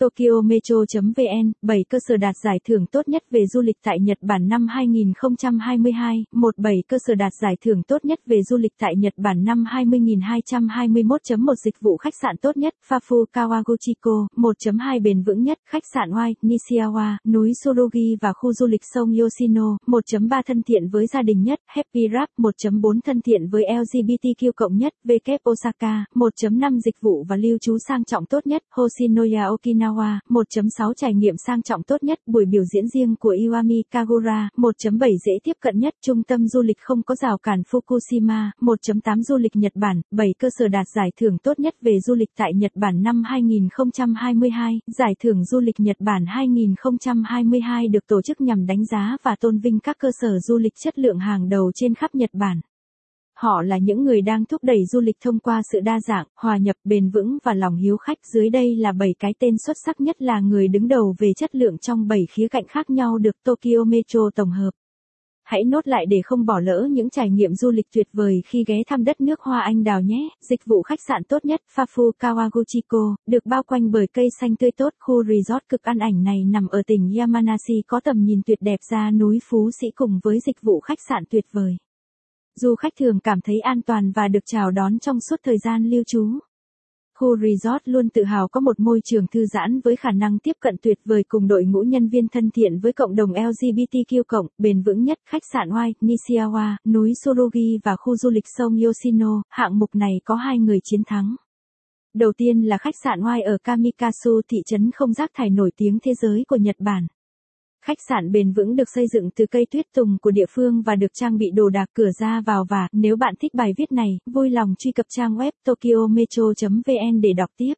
Tokyo Metro.vn, 7 cơ sở đạt giải thưởng tốt nhất về du lịch tại Nhật Bản năm 2022, 17 cơ sở đạt giải thưởng tốt nhất về du lịch tại Nhật Bản năm 20221.1 dịch vụ khách sạn tốt nhất, Fafu Kawaguchiko, 1.2 bền vững nhất, khách sạn Wai, Nishiawa, núi Surugi và khu du lịch sông Yoshino, 1.3 thân thiện với gia đình nhất, Happy Rap, 1.4 thân thiện với LGBTQ cộng nhất, VK Osaka, 1.5 dịch vụ và lưu trú sang trọng tốt nhất, Hoshinoya Okinawa, 1.6 trải nghiệm sang trọng tốt nhất, buổi biểu diễn riêng của Iwami Kagura, 1.7 dễ tiếp cận nhất, trung tâm du lịch không có rào cản Fukushima, 1.8 du lịch Nhật Bản, 7 cơ sở đạt giải thưởng tốt nhất về du lịch tại Nhật Bản năm 2022, giải thưởng du lịch Nhật Bản 2022 được tổ chức nhằm đánh giá và tôn vinh các cơ sở du lịch chất lượng hàng đầu trên khắp Nhật Bản. Họ là những người đang thúc đẩy du lịch thông qua sự đa dạng, hòa nhập bền vững và lòng hiếu khách. Dưới đây là 7 cái tên xuất sắc nhất là người đứng đầu về chất lượng trong 7 khía cạnh khác nhau được Tokyo Metro tổng hợp. Hãy nốt lại để không bỏ lỡ những trải nghiệm du lịch tuyệt vời khi ghé thăm đất nước Hoa Anh Đào nhé. Dịch vụ khách sạn tốt nhất Fafu Kawaguchiko, được bao quanh bởi cây xanh tươi tốt. Khu resort cực ăn ảnh này nằm ở tỉnh Yamanashi có tầm nhìn tuyệt đẹp ra núi Phú Sĩ cùng với dịch vụ khách sạn tuyệt vời. Du khách thường cảm thấy an toàn và được chào đón trong suốt thời gian lưu trú. Khu resort luôn tự hào có một môi trường thư giãn với khả năng tiếp cận tuyệt vời cùng đội ngũ nhân viên thân thiện với cộng đồng LGBTQ cộng, bền vững nhất, khách sạn White, Nishiawa, núi Surugi và khu du lịch sông Yoshino, hạng mục này có hai người chiến thắng. Đầu tiên là khách sạn White ở Kamikasu thị trấn không rác thải nổi tiếng thế giới của Nhật Bản. Khách sạn bền vững được xây dựng từ cây tuyết tùng của địa phương và được trang bị đồ đạc cửa ra vào và, nếu bạn thích bài viết này, vui lòng truy cập trang web tokyometro.vn để đọc tiếp.